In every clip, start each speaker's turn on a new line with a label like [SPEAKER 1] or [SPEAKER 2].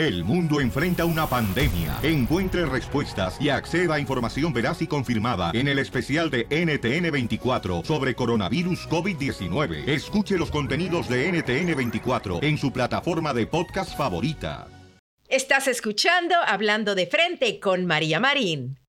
[SPEAKER 1] El mundo enfrenta una pandemia. Encuentre respuestas y acceda a información veraz y confirmada en el especial de NTN24 sobre coronavirus COVID-19. Escuche los contenidos de NTN24 en su plataforma de podcast favorita.
[SPEAKER 2] Estás escuchando Hablando de Frente con María Marín.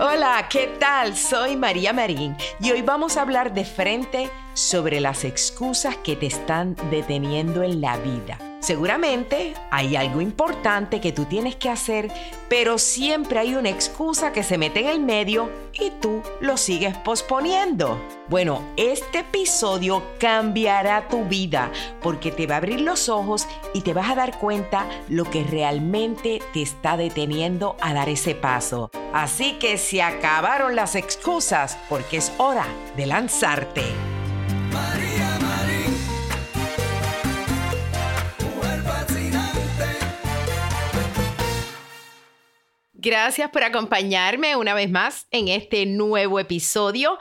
[SPEAKER 2] Hola, ¿qué tal? Soy María Marín y hoy vamos a hablar de frente sobre las excusas que te están deteniendo en la vida. Seguramente hay algo importante que tú tienes que hacer, pero siempre hay una excusa que se mete en el medio y tú lo sigues posponiendo. Bueno, este episodio cambiará tu vida porque te va a abrir los ojos y te vas a dar cuenta lo que realmente te está deteniendo a dar ese paso. Así que se acabaron las excusas porque es hora de lanzarte. Gracias por acompañarme una vez más en este nuevo episodio.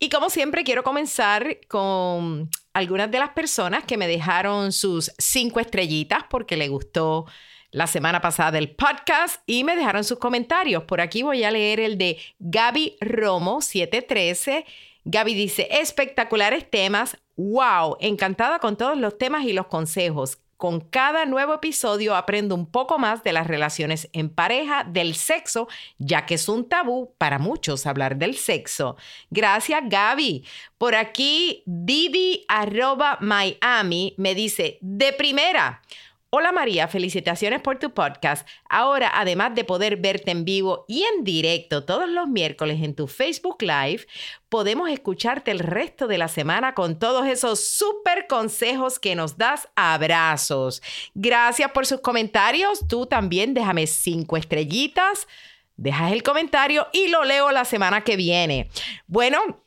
[SPEAKER 2] Y como siempre, quiero comenzar con algunas de las personas que me dejaron sus cinco estrellitas porque le gustó la semana pasada el podcast y me dejaron sus comentarios. Por aquí voy a leer el de Gaby Romo 713. Gaby dice, espectaculares temas. Wow, encantada con todos los temas y los consejos. Con cada nuevo episodio aprendo un poco más de las relaciones en pareja, del sexo, ya que es un tabú para muchos hablar del sexo. Gracias, Gaby. Por aquí, Didi arroba Miami me dice, de primera. Hola María, felicitaciones por tu podcast. Ahora, además de poder verte en vivo y en directo todos los miércoles en tu Facebook Live, podemos escucharte el resto de la semana con todos esos súper consejos que nos das. Abrazos. Gracias por sus comentarios. Tú también déjame cinco estrellitas. Dejas el comentario y lo leo la semana que viene. Bueno,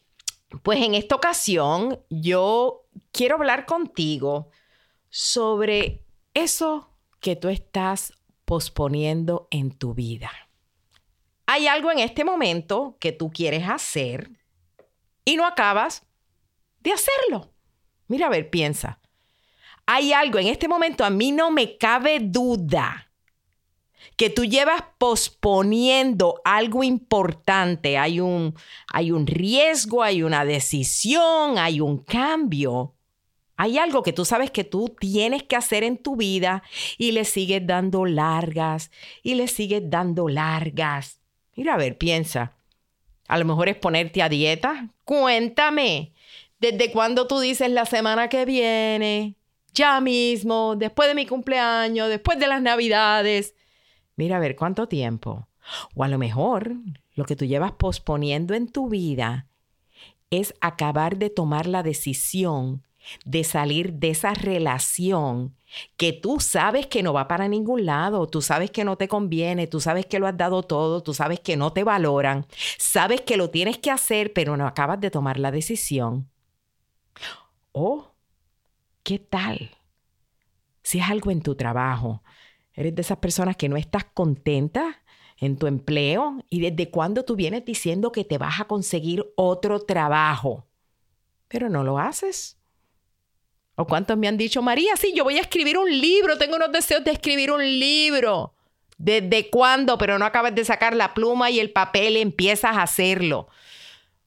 [SPEAKER 2] pues en esta ocasión yo quiero hablar contigo sobre eso que tú estás posponiendo en tu vida. Hay algo en este momento que tú quieres hacer y no acabas de hacerlo. Mira, a ver, piensa. Hay algo en este momento, a mí no me cabe duda que tú llevas posponiendo algo importante. Hay un, hay un riesgo, hay una decisión, hay un cambio hay algo que tú sabes que tú tienes que hacer en tu vida y le sigues dando largas y le sigues dando largas. Mira, a ver, piensa. A lo mejor es ponerte a dieta. Cuéntame. ¿Desde cuándo tú dices la semana que viene? Ya mismo, después de mi cumpleaños, después de las navidades. Mira, a ver, ¿cuánto tiempo? O a lo mejor lo que tú llevas posponiendo en tu vida es acabar de tomar la decisión de salir de esa relación que tú sabes que no va para ningún lado, tú sabes que no te conviene, tú sabes que lo has dado todo, tú sabes que no te valoran, sabes que lo tienes que hacer, pero no acabas de tomar la decisión. Oh, ¿qué tal? Si es algo en tu trabajo, eres de esas personas que no estás contenta en tu empleo y desde cuándo tú vienes diciendo que te vas a conseguir otro trabajo, pero no lo haces. ¿O cuántos me han dicho, María, sí, yo voy a escribir un libro, tengo unos deseos de escribir un libro? ¿Desde cuándo? Pero no acabas de sacar la pluma y el papel, empiezas a hacerlo.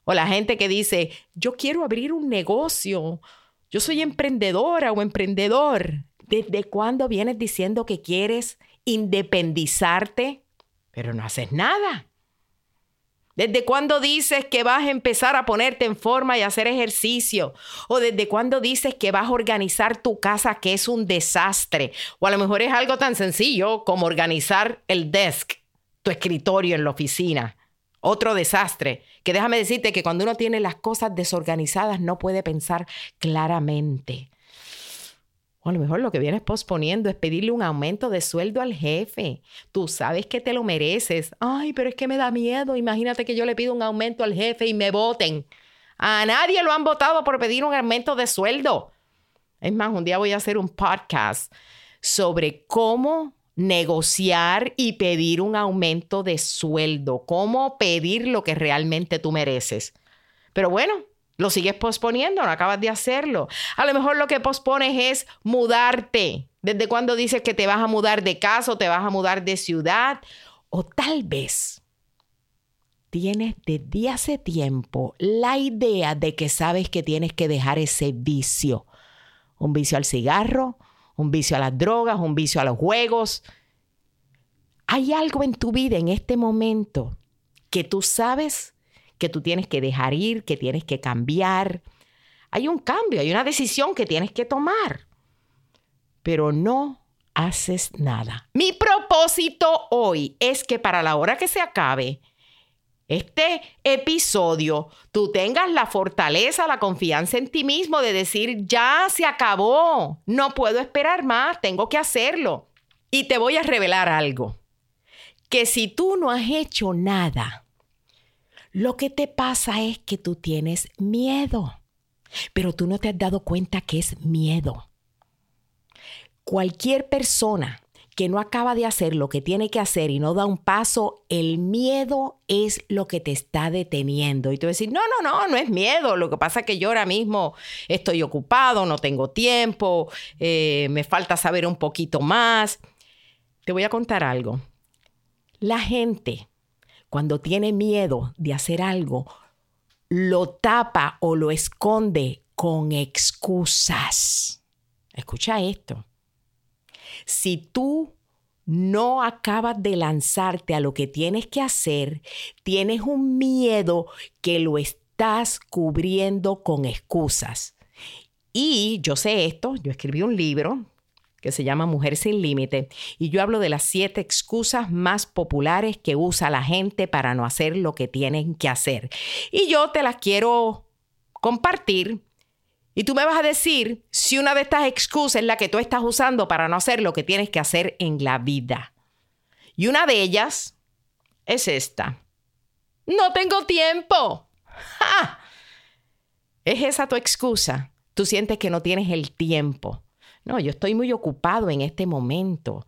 [SPEAKER 2] O la gente que dice, yo quiero abrir un negocio, yo soy emprendedora o emprendedor. ¿Desde cuándo vienes diciendo que quieres independizarte, pero no haces nada? ¿Desde cuándo dices que vas a empezar a ponerte en forma y hacer ejercicio? ¿O desde cuándo dices que vas a organizar tu casa que es un desastre? O a lo mejor es algo tan sencillo como organizar el desk, tu escritorio en la oficina. Otro desastre. Que déjame decirte que cuando uno tiene las cosas desorganizadas no puede pensar claramente. A lo mejor lo que vienes posponiendo es pedirle un aumento de sueldo al jefe. Tú sabes que te lo mereces. Ay, pero es que me da miedo. Imagínate que yo le pido un aumento al jefe y me voten. A nadie lo han votado por pedir un aumento de sueldo. Es más, un día voy a hacer un podcast sobre cómo negociar y pedir un aumento de sueldo, cómo pedir lo que realmente tú mereces. Pero bueno, Lo sigues posponiendo, no acabas de hacerlo. A lo mejor lo que pospones es mudarte. ¿Desde cuándo dices que te vas a mudar de casa o te vas a mudar de ciudad? O tal vez tienes desde hace tiempo la idea de que sabes que tienes que dejar ese vicio. Un vicio al cigarro, un vicio a las drogas, un vicio a los juegos. Hay algo en tu vida en este momento que tú sabes que tú tienes que dejar ir, que tienes que cambiar. Hay un cambio, hay una decisión que tienes que tomar, pero no haces nada. Mi propósito hoy es que para la hora que se acabe este episodio, tú tengas la fortaleza, la confianza en ti mismo de decir, ya se acabó, no puedo esperar más, tengo que hacerlo. Y te voy a revelar algo, que si tú no has hecho nada, lo que te pasa es que tú tienes miedo, pero tú no te has dado cuenta que es miedo. Cualquier persona que no acaba de hacer lo que tiene que hacer y no da un paso, el miedo es lo que te está deteniendo. Y tú decir, no, no, no, no es miedo. Lo que pasa es que yo ahora mismo estoy ocupado, no tengo tiempo, eh, me falta saber un poquito más. Te voy a contar algo. La gente cuando tiene miedo de hacer algo, lo tapa o lo esconde con excusas. Escucha esto. Si tú no acabas de lanzarte a lo que tienes que hacer, tienes un miedo que lo estás cubriendo con excusas. Y yo sé esto, yo escribí un libro que se llama Mujer sin Límite, y yo hablo de las siete excusas más populares que usa la gente para no hacer lo que tienen que hacer. Y yo te las quiero compartir. Y tú me vas a decir si una de estas excusas es la que tú estás usando para no hacer lo que tienes que hacer en la vida. Y una de ellas es esta. No tengo tiempo. ¿Es esa tu excusa? Tú sientes que no tienes el tiempo. No, yo estoy muy ocupado en este momento.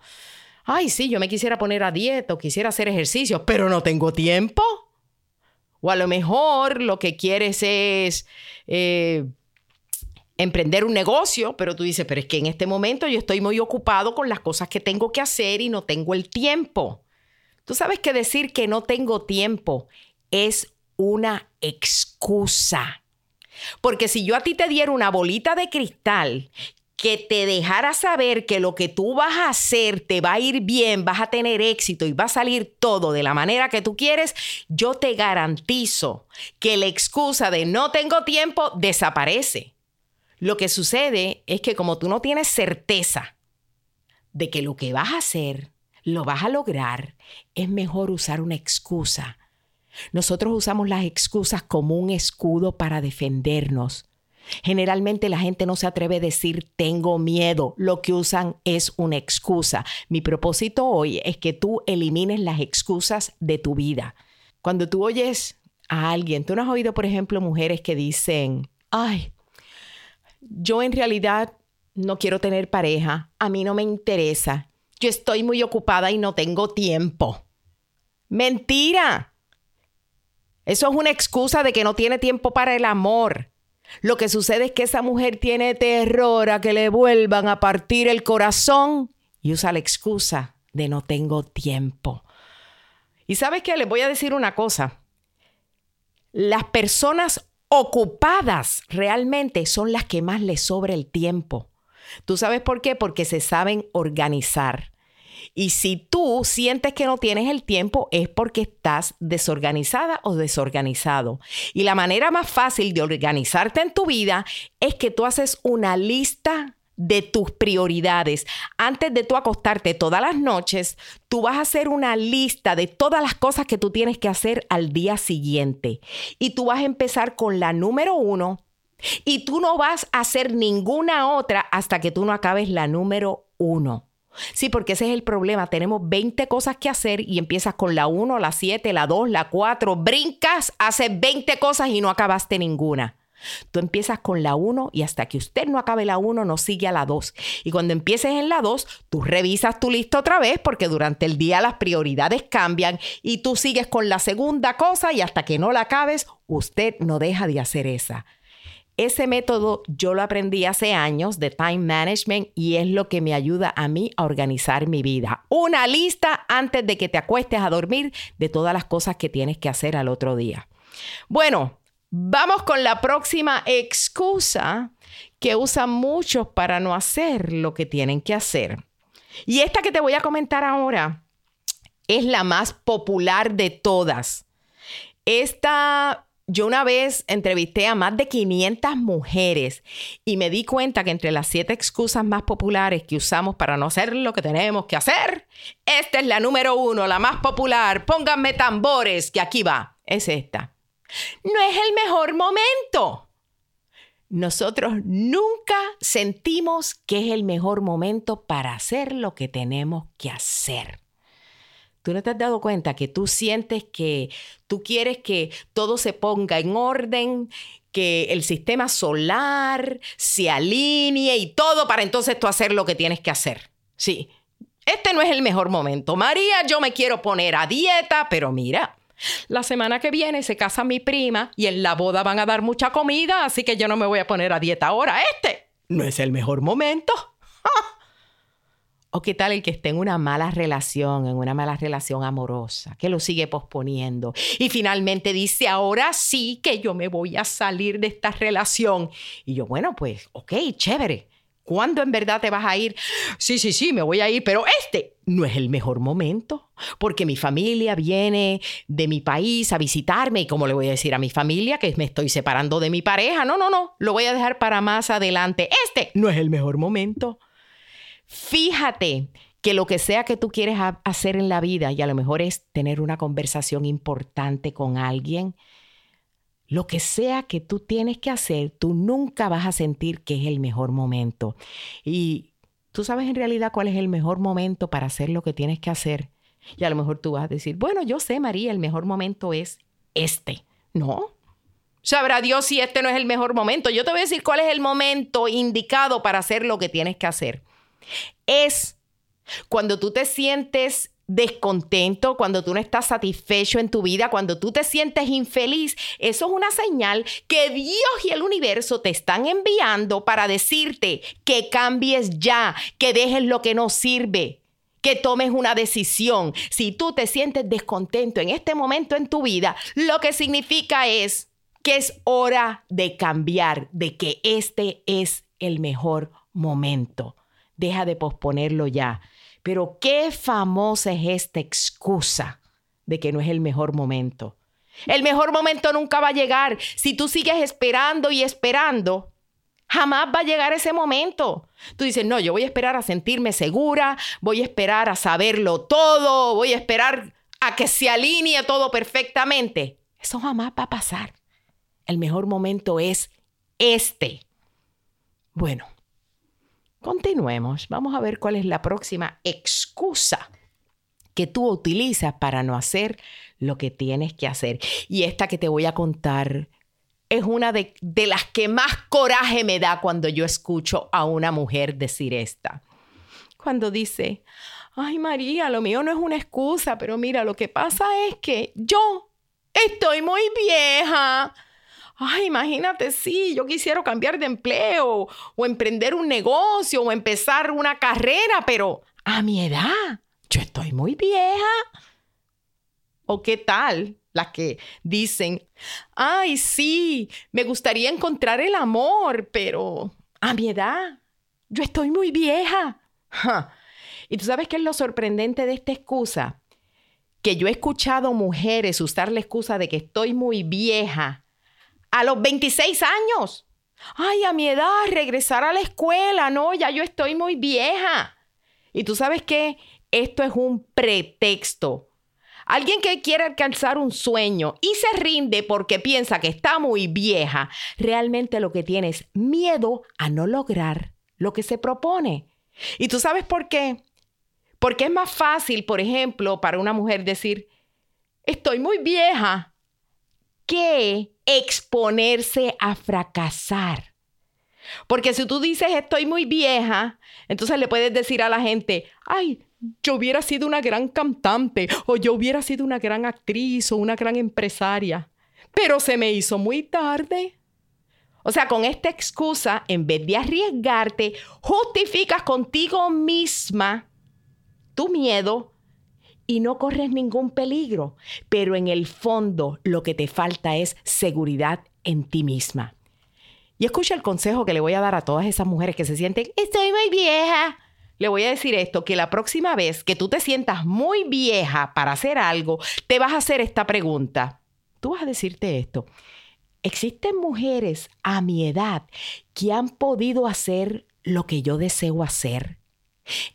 [SPEAKER 2] Ay, sí, yo me quisiera poner a dieta o quisiera hacer ejercicio, pero no tengo tiempo. O a lo mejor lo que quieres es eh, emprender un negocio, pero tú dices, pero es que en este momento yo estoy muy ocupado con las cosas que tengo que hacer y no tengo el tiempo. Tú sabes que decir que no tengo tiempo es una excusa. Porque si yo a ti te diera una bolita de cristal que te dejara saber que lo que tú vas a hacer te va a ir bien, vas a tener éxito y va a salir todo de la manera que tú quieres, yo te garantizo que la excusa de no tengo tiempo desaparece. Lo que sucede es que como tú no tienes certeza de que lo que vas a hacer lo vas a lograr, es mejor usar una excusa. Nosotros usamos las excusas como un escudo para defendernos Generalmente la gente no se atreve a decir tengo miedo, lo que usan es una excusa. Mi propósito hoy es que tú elimines las excusas de tu vida. Cuando tú oyes a alguien, tú no has oído, por ejemplo, mujeres que dicen, ay, yo en realidad no quiero tener pareja, a mí no me interesa, yo estoy muy ocupada y no tengo tiempo. Mentira. Eso es una excusa de que no tiene tiempo para el amor. Lo que sucede es que esa mujer tiene terror a que le vuelvan a partir el corazón y usa la excusa de no tengo tiempo. Y sabes qué, les voy a decir una cosa. Las personas ocupadas realmente son las que más les sobra el tiempo. ¿Tú sabes por qué? Porque se saben organizar. Y si tú sientes que no tienes el tiempo es porque estás desorganizada o desorganizado. Y la manera más fácil de organizarte en tu vida es que tú haces una lista de tus prioridades. Antes de tú acostarte todas las noches, tú vas a hacer una lista de todas las cosas que tú tienes que hacer al día siguiente. Y tú vas a empezar con la número uno y tú no vas a hacer ninguna otra hasta que tú no acabes la número uno. Sí, porque ese es el problema. Tenemos 20 cosas que hacer y empiezas con la 1, la 7, la 2, la 4, brincas, haces 20 cosas y no acabaste ninguna. Tú empiezas con la 1 y hasta que usted no acabe la 1 no sigue a la 2. Y cuando empieces en la 2, tú revisas tu lista otra vez porque durante el día las prioridades cambian y tú sigues con la segunda cosa y hasta que no la acabes, usted no deja de hacer esa. Ese método yo lo aprendí hace años de time management y es lo que me ayuda a mí a organizar mi vida. Una lista antes de que te acuestes a dormir de todas las cosas que tienes que hacer al otro día. Bueno, vamos con la próxima excusa que usan muchos para no hacer lo que tienen que hacer. Y esta que te voy a comentar ahora es la más popular de todas. Esta yo una vez entrevisté a más de 500 mujeres y me di cuenta que entre las siete excusas más populares que usamos para no hacer lo que tenemos que hacer, esta es la número uno, la más popular. Pónganme tambores, que aquí va. Es esta. No es el mejor momento. Nosotros nunca sentimos que es el mejor momento para hacer lo que tenemos que hacer. ¿Tú no te has dado cuenta que tú sientes que tú quieres que todo se ponga en orden, que el sistema solar se alinee y todo para entonces tú hacer lo que tienes que hacer? Sí, este no es el mejor momento. María, yo me quiero poner a dieta, pero mira, la semana que viene se casa mi prima y en la boda van a dar mucha comida, así que yo no me voy a poner a dieta ahora. Este no es el mejor momento. ¿O qué tal el que esté en una mala relación, en una mala relación amorosa, que lo sigue posponiendo y finalmente dice, ahora sí que yo me voy a salir de esta relación? Y yo, bueno, pues, ok, chévere. ¿Cuándo en verdad te vas a ir? Sí, sí, sí, me voy a ir, pero este no es el mejor momento, porque mi familia viene de mi país a visitarme y como le voy a decir a mi familia que me estoy separando de mi pareja, no, no, no, lo voy a dejar para más adelante. Este no es el mejor momento. Fíjate que lo que sea que tú quieres hacer en la vida, y a lo mejor es tener una conversación importante con alguien, lo que sea que tú tienes que hacer, tú nunca vas a sentir que es el mejor momento. Y tú sabes en realidad cuál es el mejor momento para hacer lo que tienes que hacer. Y a lo mejor tú vas a decir, bueno, yo sé, María, el mejor momento es este. No. Sabrá Dios si este no es el mejor momento. Yo te voy a decir cuál es el momento indicado para hacer lo que tienes que hacer. Es cuando tú te sientes descontento, cuando tú no estás satisfecho en tu vida, cuando tú te sientes infeliz, eso es una señal que Dios y el universo te están enviando para decirte que cambies ya, que dejes lo que no sirve, que tomes una decisión. Si tú te sientes descontento en este momento en tu vida, lo que significa es que es hora de cambiar, de que este es el mejor momento deja de posponerlo ya. Pero qué famosa es esta excusa de que no es el mejor momento. El mejor momento nunca va a llegar. Si tú sigues esperando y esperando, jamás va a llegar ese momento. Tú dices, no, yo voy a esperar a sentirme segura, voy a esperar a saberlo todo, voy a esperar a que se alinee todo perfectamente. Eso jamás va a pasar. El mejor momento es este. Bueno, Continuemos. Vamos a ver cuál es la próxima excusa que tú utilizas para no hacer lo que tienes que hacer. Y esta que te voy a contar es una de, de, las que más coraje me da cuando yo escucho a una mujer decir esta. Cuando dice, ay María, lo mío no es una excusa, pero mira, lo que pasa es que yo estoy muy vieja ay, imagínate, sí, yo quisiera cambiar de empleo o emprender un negocio o empezar una carrera, pero a mi edad, yo estoy muy vieja. ¿O qué tal? Las que dicen, ay, sí, me gustaría encontrar el amor, pero a mi edad, yo estoy muy vieja. Y tú sabes qué es lo sorprendente de esta excusa? Que yo he escuchado mujeres usar la excusa de que estoy muy vieja a los 26 años. Ay, a mi edad, regresar a la escuela, no, ya yo estoy muy vieja. Y tú sabes que esto es un pretexto. Alguien que quiere alcanzar un sueño y se rinde porque piensa que está muy vieja, realmente lo que tiene es miedo a no lograr lo que se propone. ¿Y tú sabes por qué? Porque es más fácil, por ejemplo, para una mujer decir, estoy muy vieja, que exponerse a fracasar. Porque si tú dices estoy muy vieja, entonces le puedes decir a la gente, ay, yo hubiera sido una gran cantante o yo hubiera sido una gran actriz o una gran empresaria, pero se me hizo muy tarde. O sea, con esta excusa, en vez de arriesgarte, justificas contigo misma tu miedo y no corres ningún peligro. Pero en el fondo lo que te falta es seguridad en ti misma. Y escucha el consejo que le voy a dar a todas esas mujeres que se sienten, estoy muy vieja. Le voy a decir esto, que la próxima vez que tú te sientas muy vieja para hacer algo, te vas a hacer esta pregunta. Tú vas a decirte esto. ¿Existen mujeres a mi edad que han podido hacer lo que yo deseo hacer?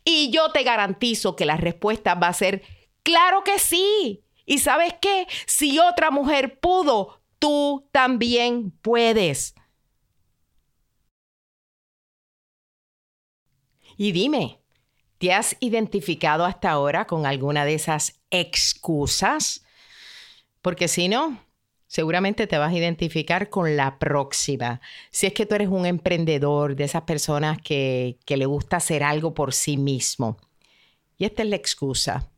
[SPEAKER 2] Y yo te garantizo que la respuesta va a ser, claro que sí. ¿Y sabes qué? Si otra mujer pudo, tú también puedes. Y dime, ¿te has identificado hasta ahora con alguna de esas excusas? Porque si no, seguramente te vas a identificar con la próxima. Si es que tú eres un emprendedor de esas personas que, que le gusta hacer algo por sí mismo. Y esta es la excusa.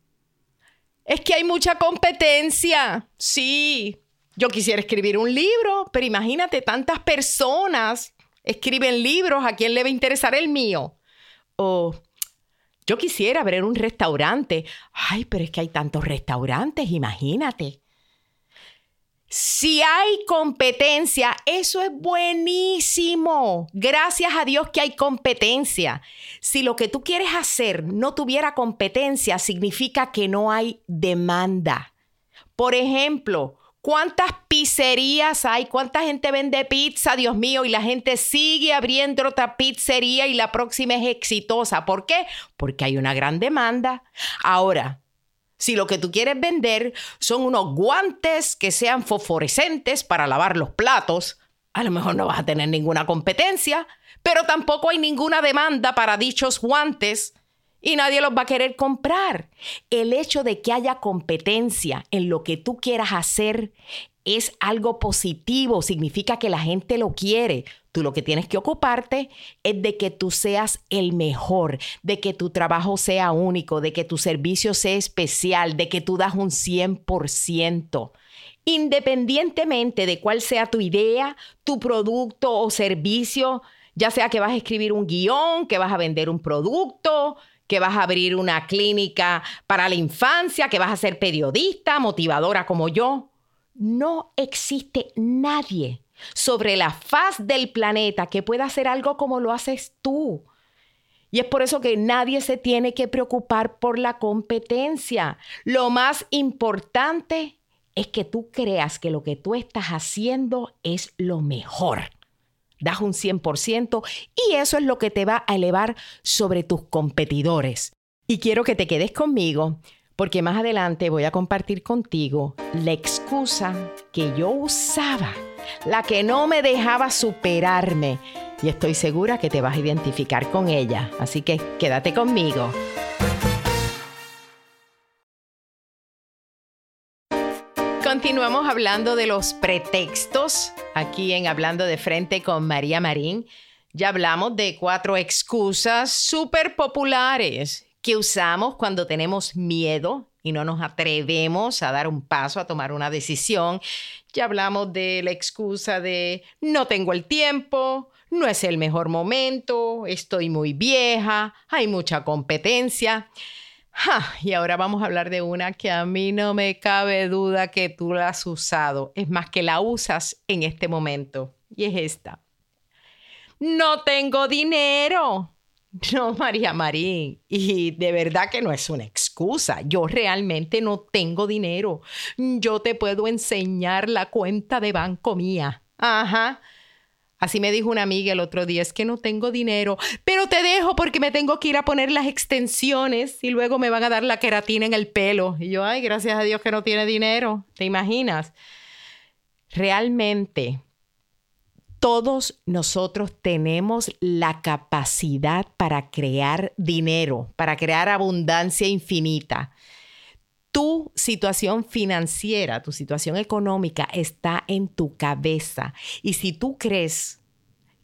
[SPEAKER 2] Es que hay mucha competencia. Sí, yo quisiera escribir un libro, pero imagínate, tantas personas escriben libros, ¿a quién le va a interesar el mío? O yo quisiera abrir un restaurante. Ay, pero es que hay tantos restaurantes, imagínate. Si hay competencia, eso es buenísimo. Gracias a Dios que hay competencia. Si lo que tú quieres hacer no tuviera competencia, significa que no hay demanda. Por ejemplo, ¿Cuántas pizzerías hay? ¿Cuánta gente vende pizza, Dios mío? Y la gente sigue abriendo otra pizzería y la próxima es exitosa. ¿Por qué? Porque hay una gran demanda. Ahora, si lo que tú quieres vender son unos guantes que sean fosforescentes para lavar los platos, a lo mejor no vas a tener ninguna competencia, pero tampoco hay ninguna demanda para dichos guantes y nadie los va a querer comprar. El hecho de que haya competencia en lo que tú quieras hacer es algo positivo, significa que la gente lo quiere. Tú lo que tienes que ocuparte es de que tú seas el mejor, de que tu trabajo sea único, de que tu servicio sea especial, de que tú das un 100%. Independientemente de cuál sea tu idea, tu producto o servicio, ya sea que vas a escribir un guion, que vas a vender un producto, que vas a abrir una clínica para la infancia, que vas a ser periodista, motivadora como yo. No existe nadie sobre la faz del planeta que pueda hacer algo como lo haces tú. Y es por eso que nadie se tiene que preocupar por la competencia. Lo más importante es que tú creas que lo que tú estás haciendo es lo mejor das un 100% y eso es lo que te va a elevar sobre tus competidores. Y quiero que te quedes conmigo porque más adelante voy a compartir contigo la excusa que yo usaba, la que no me dejaba superarme y estoy segura que te vas a identificar con ella. Así que quédate conmigo. Continuamos hablando de los pretextos aquí en Hablando de Frente con María Marín. Ya hablamos de cuatro excusas súper populares que usamos cuando tenemos miedo y no nos atrevemos a dar un paso, a tomar una decisión. Ya hablamos de la excusa de no tengo el tiempo, no es el mejor momento, estoy muy vieja, hay mucha competencia y ahora vamos a hablar de una que a mí no me cabe duda que tú la has usado. Es más, que la usas en este momento. Y es esta. No tengo dinero. No, María Marín. Y de verdad que no es una excusa. Yo realmente no tengo dinero. Yo te puedo enseñar la cuenta de banco mía. Ajá. Así me dijo una amiga el otro día, es que no tengo dinero, pero te dejo porque me tengo que ir a poner las extensiones y luego me van a dar la queratina en el pelo. Y yo, ay, gracias a Dios que no tiene dinero, ¿te imaginas? Realmente, todos nosotros tenemos la capacidad para crear dinero, para crear abundancia infinita tu situación financiera, tu situación económica está en tu cabeza. Y si tú crees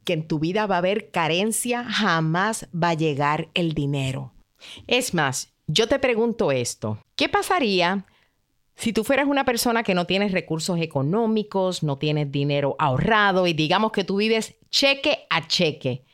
[SPEAKER 2] que en tu vida va a haber carencia, jamás va a llegar el dinero. Es más, yo te pregunto esto, ¿qué pasaría Si tú fueras una persona que no tienes recursos económicos, no tienes dinero ahorrado y digamos que tú vives cheque a cheque,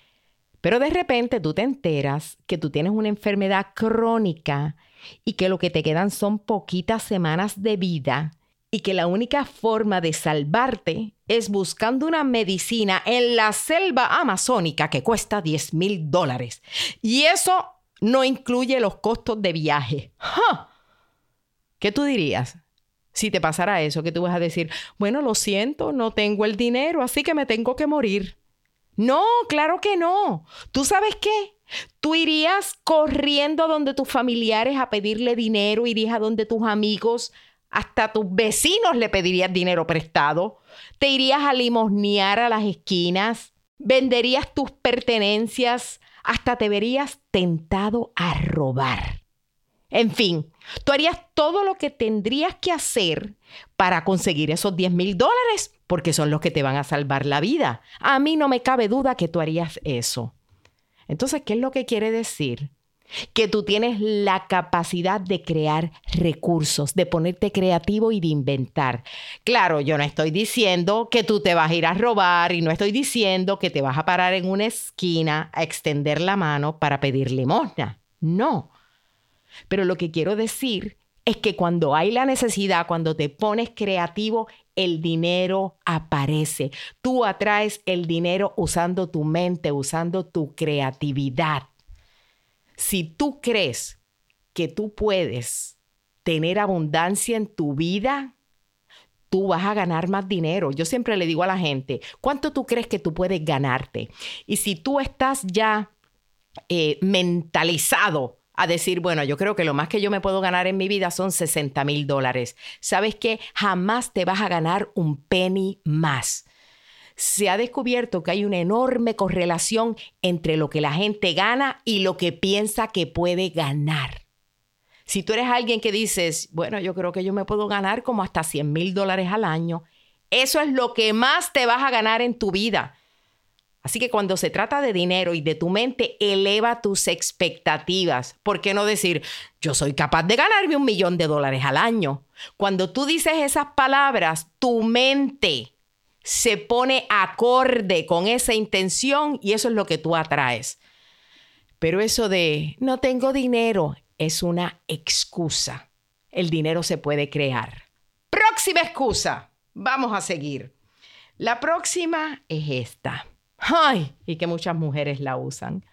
[SPEAKER 2] pero de repente tú te enteras que tú tienes una enfermedad crónica y que lo que te quedan son poquitas semanas de vida y que la única forma de salvarte es buscando una medicina en la selva amazónica que cuesta 10 mil dólares. Y eso no incluye los costos de viaje. ¿Qué tú dirías? Si te pasara eso, que tú vas a decir, bueno, lo siento, no tengo el dinero, así que me tengo que morir. No, claro que no. ¿Tú sabes qué? Tú irías corriendo donde tus familiares a pedirle dinero, irías a donde tus amigos, hasta tus vecinos le pedirías dinero prestado, te irías a limosnear a las esquinas, venderías tus pertenencias, hasta te verías tentado a robar. En fin, tú harías todo lo que tendrías que hacer para conseguir esos 10 mil dólares, porque son los que te van a salvar la vida. A mí no me cabe duda que tú harías eso. Entonces, ¿qué es lo que quiere decir? Que tú tienes la capacidad de crear recursos, de ponerte creativo y de inventar. Claro, yo no estoy diciendo que tú te vas a ir a robar y no estoy diciendo que te vas a parar en una esquina a extender la mano para pedir limosna. No. Pero lo que quiero decir es que cuando hay la necesidad, cuando te pones creativo, el dinero aparece. Tú atraes el dinero usando tu mente, usando tu creatividad. Si tú crees que tú puedes tener abundancia en tu vida, tú vas a ganar más dinero. Yo siempre le digo a la gente, ¿cuánto tú crees que tú puedes ganarte? Y si tú estás ya eh, mentalizado a decir, bueno, yo creo que lo más que yo me puedo ganar en mi vida son 60 mil dólares. ¿Sabes qué? Jamás te vas a ganar un penny más. Se ha descubierto que hay una enorme correlación entre lo que la gente gana y lo que piensa que puede ganar. Si tú eres alguien que dices, bueno, yo creo que yo me puedo ganar como hasta 100 mil dólares al año, eso es lo que más te vas a ganar en tu vida. Así que cuando se trata de dinero y de tu mente, eleva tus expectativas. ¿Por qué no decir, yo soy capaz de ganarme un millón de dólares al año? Cuando tú dices esas palabras, tu mente se pone acorde con esa intención y eso es lo que tú atraes. Pero eso de no tengo dinero es una excusa. El dinero se puede crear. Próxima excusa. Vamos a seguir. La próxima es esta. Ay, y que muchas mujeres la usan.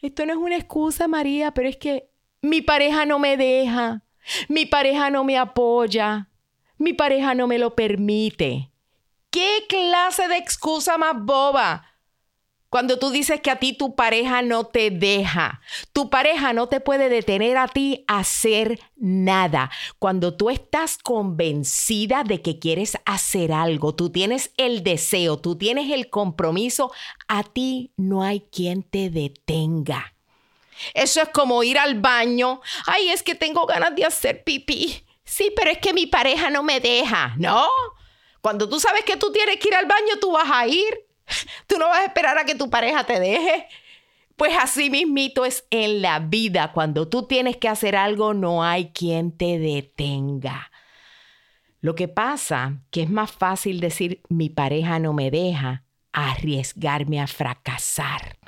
[SPEAKER 2] Esto no es una excusa, María, pero es que mi pareja no me deja, mi pareja no me apoya, mi pareja no me lo permite. ¿Qué clase de excusa más boba? Cuando tú dices que a ti tu pareja no te deja, tu pareja no te puede detener a ti hacer nada. Cuando tú estás convencida de que quieres hacer algo, tú tienes el deseo, tú tienes el compromiso, a ti no hay quien te detenga. Eso es como ir al baño. Ay, es que tengo ganas de hacer pipí. Sí, pero es que mi pareja no me deja. No. Cuando tú sabes que tú tienes que ir al baño, tú vas a ir. Tú no vas a esperar a que tu pareja te deje. Pues así mismito es en la vida. Cuando tú tienes que hacer algo, no hay quien te detenga. Lo que pasa que es más fácil decir mi pareja no me deja arriesgarme a fracasar.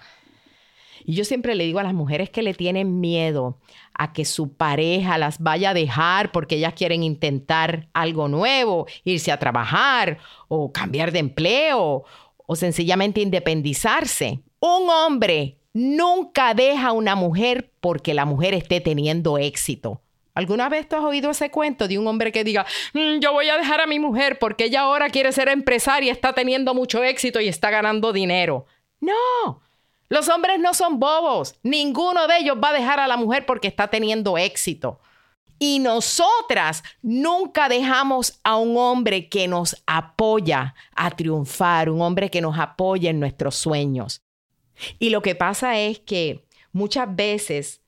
[SPEAKER 2] Y yo siempre le digo a las mujeres que le tienen miedo a que su pareja las vaya a dejar porque ellas quieren intentar algo nuevo, irse a trabajar o cambiar de empleo o sencillamente independizarse. Un hombre nunca deja a una mujer porque la mujer esté teniendo éxito. ¿Alguna vez tú has oído ese cuento de un hombre que diga, mm, yo voy a dejar a mi mujer porque ella ahora quiere ser empresaria, está teniendo mucho éxito y está ganando dinero? No, los hombres no son bobos. Ninguno de ellos va a dejar a la mujer porque está teniendo éxito. Y nosotras nunca dejamos a un hombre que nos apoya a triunfar, un hombre que nos apoya en nuestros sueños. Y lo que pasa es que muchas veces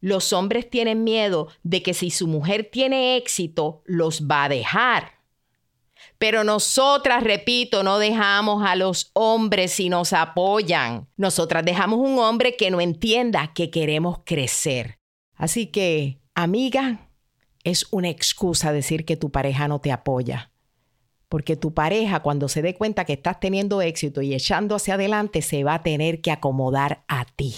[SPEAKER 2] los hombres tienen miedo de que si su mujer tiene éxito, los va a dejar. Pero nosotras, repito, no dejamos a los hombres si nos apoyan. Nosotras dejamos un hombre que no entienda que queremos crecer. Así que, amiga, es una excusa decir que tu pareja no te apoya. Porque tu pareja, cuando se dé cuenta que estás teniendo éxito y echando hacia adelante, se va a tener que acomodar a ti.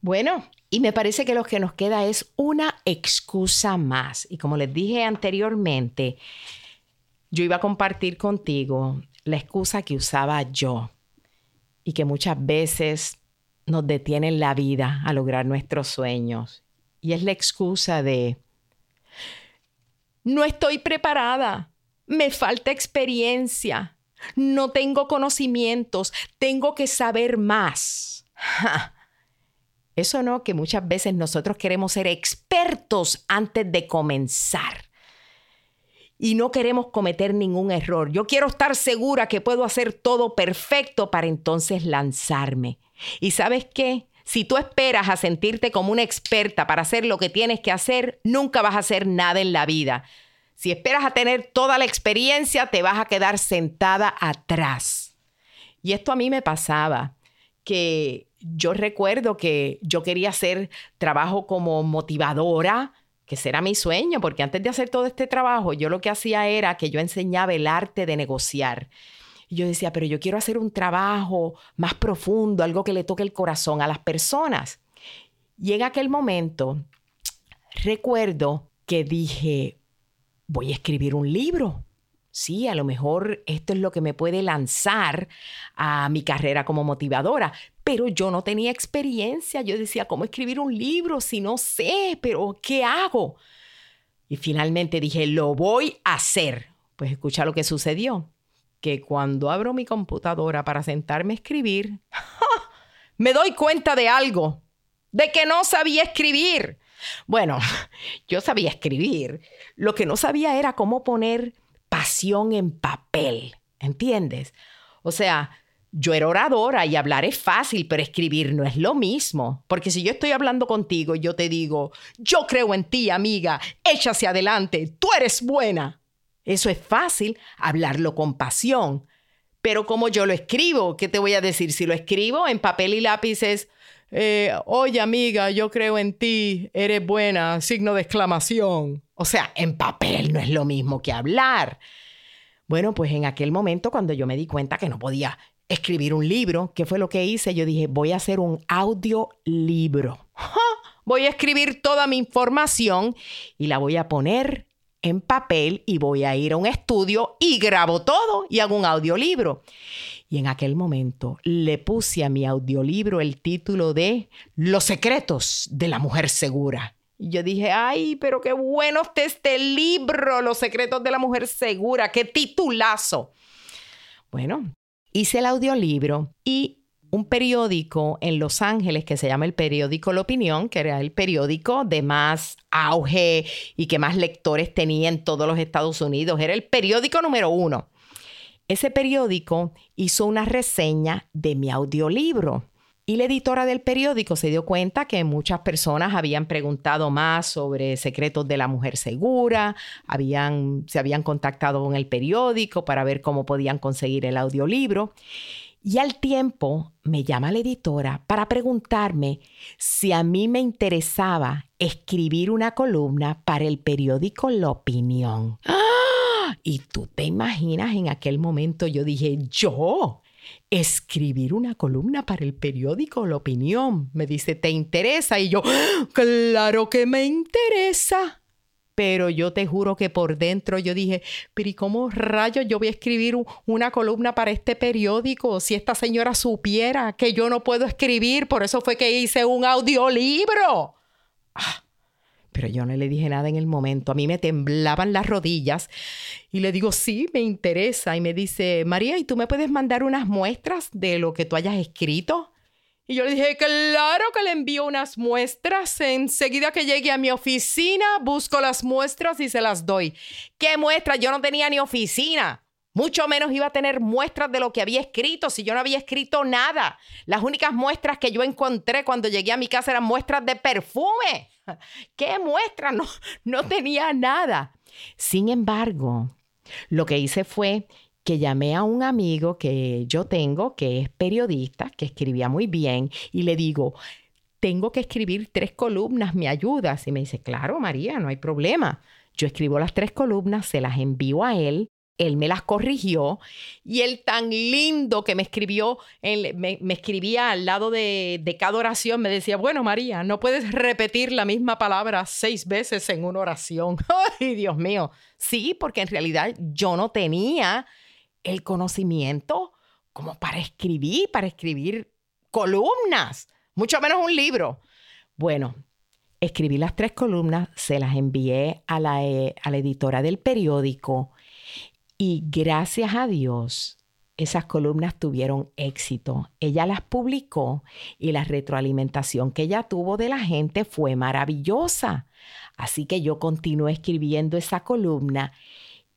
[SPEAKER 2] Bueno, y me parece que lo que nos queda es una excusa más. Y como les dije anteriormente, yo iba a compartir contigo la excusa que usaba yo y que muchas veces nos detiene en la vida a lograr nuestros sueños. Y es la excusa de, no estoy preparada, me falta experiencia, no tengo conocimientos, tengo que saber más. Eso no, que muchas veces nosotros queremos ser expertos antes de comenzar. Y no queremos cometer ningún error. Yo quiero estar segura que puedo hacer todo perfecto para entonces lanzarme. ¿Y sabes qué? Si tú esperas a sentirte como una experta para hacer lo que tienes que hacer, nunca vas a hacer nada en la vida. Si esperas a tener toda la experiencia, te vas a quedar sentada atrás. Y esto a mí me pasaba, que yo recuerdo que yo quería hacer trabajo como motivadora, que era mi sueño, porque antes de hacer todo este trabajo, yo lo que hacía era que yo enseñaba el arte de negociar. Y yo decía, pero yo quiero hacer un trabajo más profundo, algo que le toque el corazón a las personas. En aquel momento, recuerdo que dije, voy a escribir un libro. Sí, a lo mejor esto es lo que me puede lanzar a mi carrera como motivadora, pero yo no tenía experiencia. Yo decía, ¿cómo escribir un libro si no sé? Pero ¿qué hago? Y finalmente dije, lo voy a hacer. Pues escucha lo que sucedió, que cuando abro mi computadora para sentarme a escribir, me doy cuenta de algo, de que no sabía escribir. Bueno, yo sabía escribir. Lo que no sabía era cómo poner pasión en papel, ¿entiendes? O sea, yo era oradora y hablar es fácil, pero escribir no es lo mismo. Porque si yo estoy hablando contigo yo te digo, yo creo en ti, amiga, hacia adelante, tú eres buena. Eso es fácil, hablarlo con pasión. Pero como yo lo escribo, ¿qué te voy a decir? Si lo escribo en papel y lápices, eh, oye amiga, yo creo en ti, eres buena, signo de exclamación. O sea, en papel no es lo mismo que hablar. Bueno, pues en aquel momento cuando yo me di cuenta que no podía escribir un libro, ¿qué fue lo que hice? Yo dije, voy a hacer un audiolibro. Voy a escribir toda mi información y la voy a poner en papel y voy a ir a un estudio y grabo todo y hago un audiolibro. Y en aquel momento le puse a mi audiolibro el título de Los secretos de la mujer segura. Y yo dije, ay, pero qué bueno está este libro, Los secretos de la mujer segura, qué titulazo. Bueno, hice el audiolibro y un periódico en Los Ángeles que se llama el periódico La Opinión, que era el periódico de más auge y que más lectores tenía en todos los Estados Unidos. Era el periódico número uno. Ese periódico hizo una reseña de mi audiolibro. Y la editora del periódico se dio cuenta que muchas personas habían preguntado más sobre secretos de la mujer segura, habían, se habían contactado con el periódico para ver cómo podían conseguir el audiolibro. Y al tiempo me llama la editora para preguntarme si a mí me interesaba escribir una columna para el periódico La Opinión. ¡Ah! Y tú te imaginas, en aquel momento yo dije, yo, escribir una columna para el periódico La Opinión. Me dice, ¿te interesa? Y yo, ¡Ah! claro que me interesa. Pero yo te juro que por dentro yo dije, pero ¿y cómo rayos yo voy a escribir una columna para este periódico si esta señora supiera que yo no puedo escribir? Por eso fue que hice un audiolibro. Ah, pero yo no le dije nada en el momento. A mí me temblaban las rodillas y le digo, sí, me interesa. Y me dice, María, ¿y tú me puedes mandar unas muestras de lo que tú hayas escrito? Y yo le dije, claro que le envío unas muestras. Enseguida que llegue a mi oficina, busco las muestras y se las doy. ¿Qué muestras? Yo no tenía ni oficina. Mucho menos iba a tener muestras de lo que había escrito, si yo no había escrito nada. Las únicas muestras que yo encontré cuando llegué a mi casa eran muestras de perfume. ¿Qué muestras? No, no tenía nada. Sin embargo, lo que hice fue que llamé a un amigo que yo tengo, que es periodista, que escribía muy bien, y le digo, tengo que escribir tres columnas, ¿me ayudas? Y me dice, claro, María, no hay problema. Yo escribo las tres columnas, se las envío a él, él me las corrigió y él tan lindo que me escribió, me, escribía al lado de, de, cada oración, me decía, bueno María, no puedes repetir la misma palabra seis veces en una oración. Ay, Dios mío. Sí, porque en realidad yo no tenía el conocimiento como para escribir, para escribir columnas, mucho menos un libro. Bueno, escribí las tres columnas, se las envié a la, eh, a la editora del periódico y gracias a Dios esas columnas tuvieron éxito. Ella las publicó y la retroalimentación que ella tuvo de la gente fue maravillosa. Así que yo continué escribiendo esa columna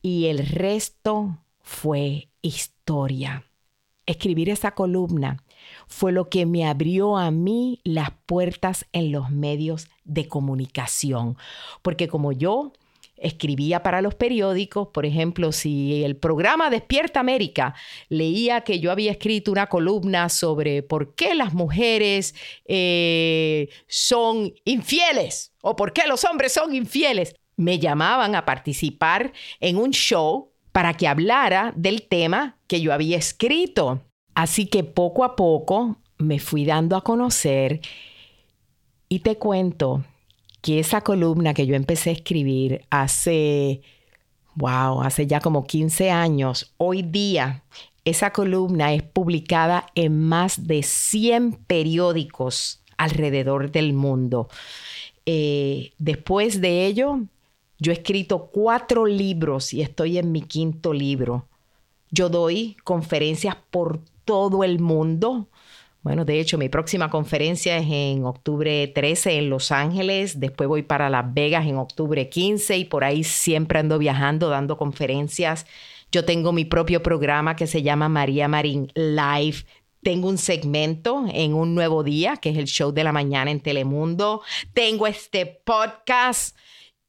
[SPEAKER 2] y el resto fue historia. Escribir esa columna fue lo que me abrió a mí las puertas en los medios de comunicación, porque como yo escribía para los periódicos, por ejemplo, si el programa Despierta América leía que yo había escrito una columna sobre por qué las mujeres eh, son infieles o por qué los hombres son infieles, me llamaban a participar en un show para que hablara del tema que yo había escrito. Así que poco a poco me fui dando a conocer y te cuento que esa columna que yo empecé a escribir hace, wow, hace ya como 15 años, hoy día esa columna es publicada en más de 100 periódicos alrededor del mundo. Eh, después de ello, yo he escrito cuatro libros y estoy en mi quinto libro. Yo doy conferencias por todo el mundo. Bueno, de hecho, mi próxima conferencia es en octubre 13 en Los Ángeles, después voy para Las Vegas en octubre 15 y por ahí siempre ando viajando, dando conferencias. Yo tengo mi propio programa que se llama María Marín Live. Tengo un segmento en un nuevo día, que es el show de la mañana en Telemundo. Tengo este podcast.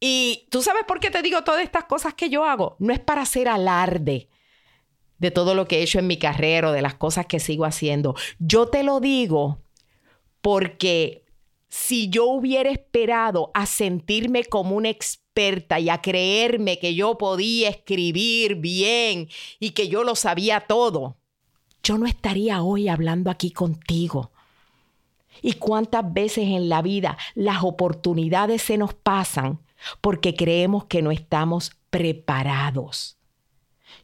[SPEAKER 2] Y tú sabes por qué te digo todas estas cosas que yo hago. No es para hacer alarde de todo lo que he hecho en mi carrera o de las cosas que sigo haciendo. Yo te lo digo porque si yo hubiera esperado a sentirme como una experta y a creerme que yo podía escribir bien y que yo lo sabía todo, yo no estaría hoy hablando aquí contigo. ¿Y cuántas veces en la vida las oportunidades se nos pasan porque creemos que no estamos preparados?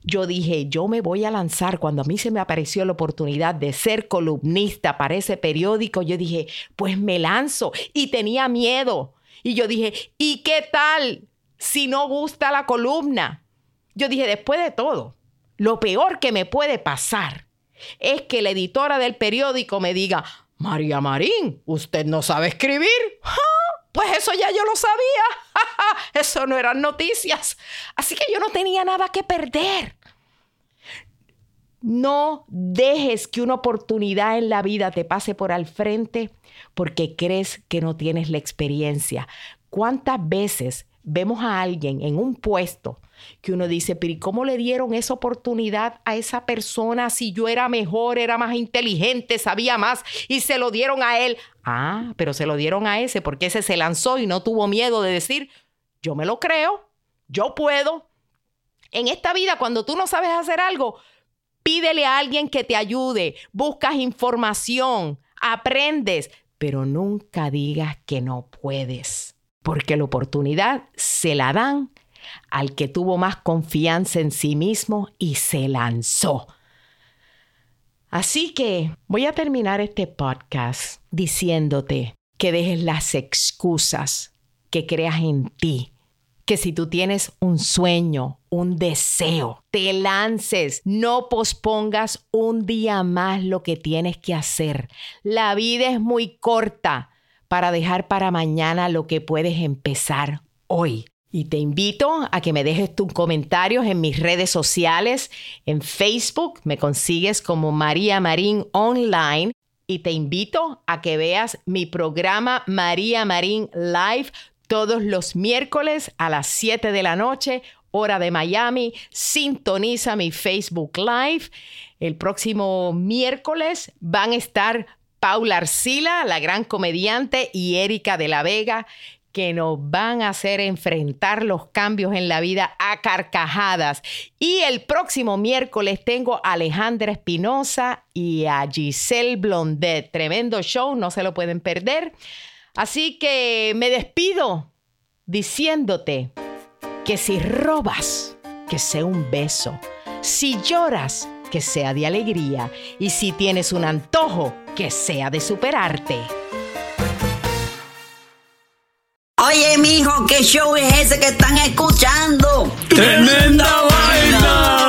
[SPEAKER 2] yo dije, yo me voy a lanzar. Cuando a mí se me apareció la oportunidad de ser columnista para ese periódico, yo dije, pues me lanzo. Y tenía miedo. Y yo dije, ¿y qué tal si no gusta la columna? Yo dije, después de todo, lo peor que me puede pasar es que la editora del periódico me diga, María Marín, usted no sabe escribir. Pues eso ya yo lo sabía. eso no eran noticias. Así que yo no tenía nada que perder. No dejes que una oportunidad en la vida te pase por al frente porque crees que no tienes la experiencia. ¿Cuántas veces vemos a alguien en un puesto que uno dice, pero ¿y cómo le dieron esa oportunidad a esa persona si yo era mejor, era más inteligente, sabía más y se lo dieron a él? Ah, pero se lo dieron a ese porque ese se lanzó y no tuvo miedo de decir, yo me lo creo, yo puedo. En esta vida, cuando tú no sabes hacer algo, pídele a alguien que te ayude, buscas información, aprendes, pero nunca digas que no puedes, porque la oportunidad se la dan al que tuvo más confianza en sí mismo y se lanzó. Así que voy a terminar este podcast diciéndote que dejes las excusas, que creas en ti, que si tú tienes un sueño, un deseo, te lances, no pospongas un día más lo que tienes que hacer. La vida es muy corta para dejar para mañana lo que puedes empezar hoy. Y te invito a que me dejes tus comentarios en mis redes sociales. En Facebook me consigues como María Marín Online. Y te invito a que veas mi programa María Marín Live todos los miércoles a las 7 de la noche, hora de Miami. Sintoniza mi Facebook Live. El próximo miércoles van a estar Paula Arcila, la gran comediante, y Erika de la Vega que nos van a hacer enfrentar los cambios en la vida a carcajadas. Y el próximo miércoles tengo a Alejandra Espinosa y a Giselle Blondet. Tremendo show, no se lo pueden perder. Así que me despido diciéndote que si robas, que sea un beso. Si lloras, que sea de alegría. Y si tienes un antojo, que sea de superarte.
[SPEAKER 3] Oye, mijo, ¿qué show es ese que están escuchando?
[SPEAKER 4] ¡Tremenda, vaina!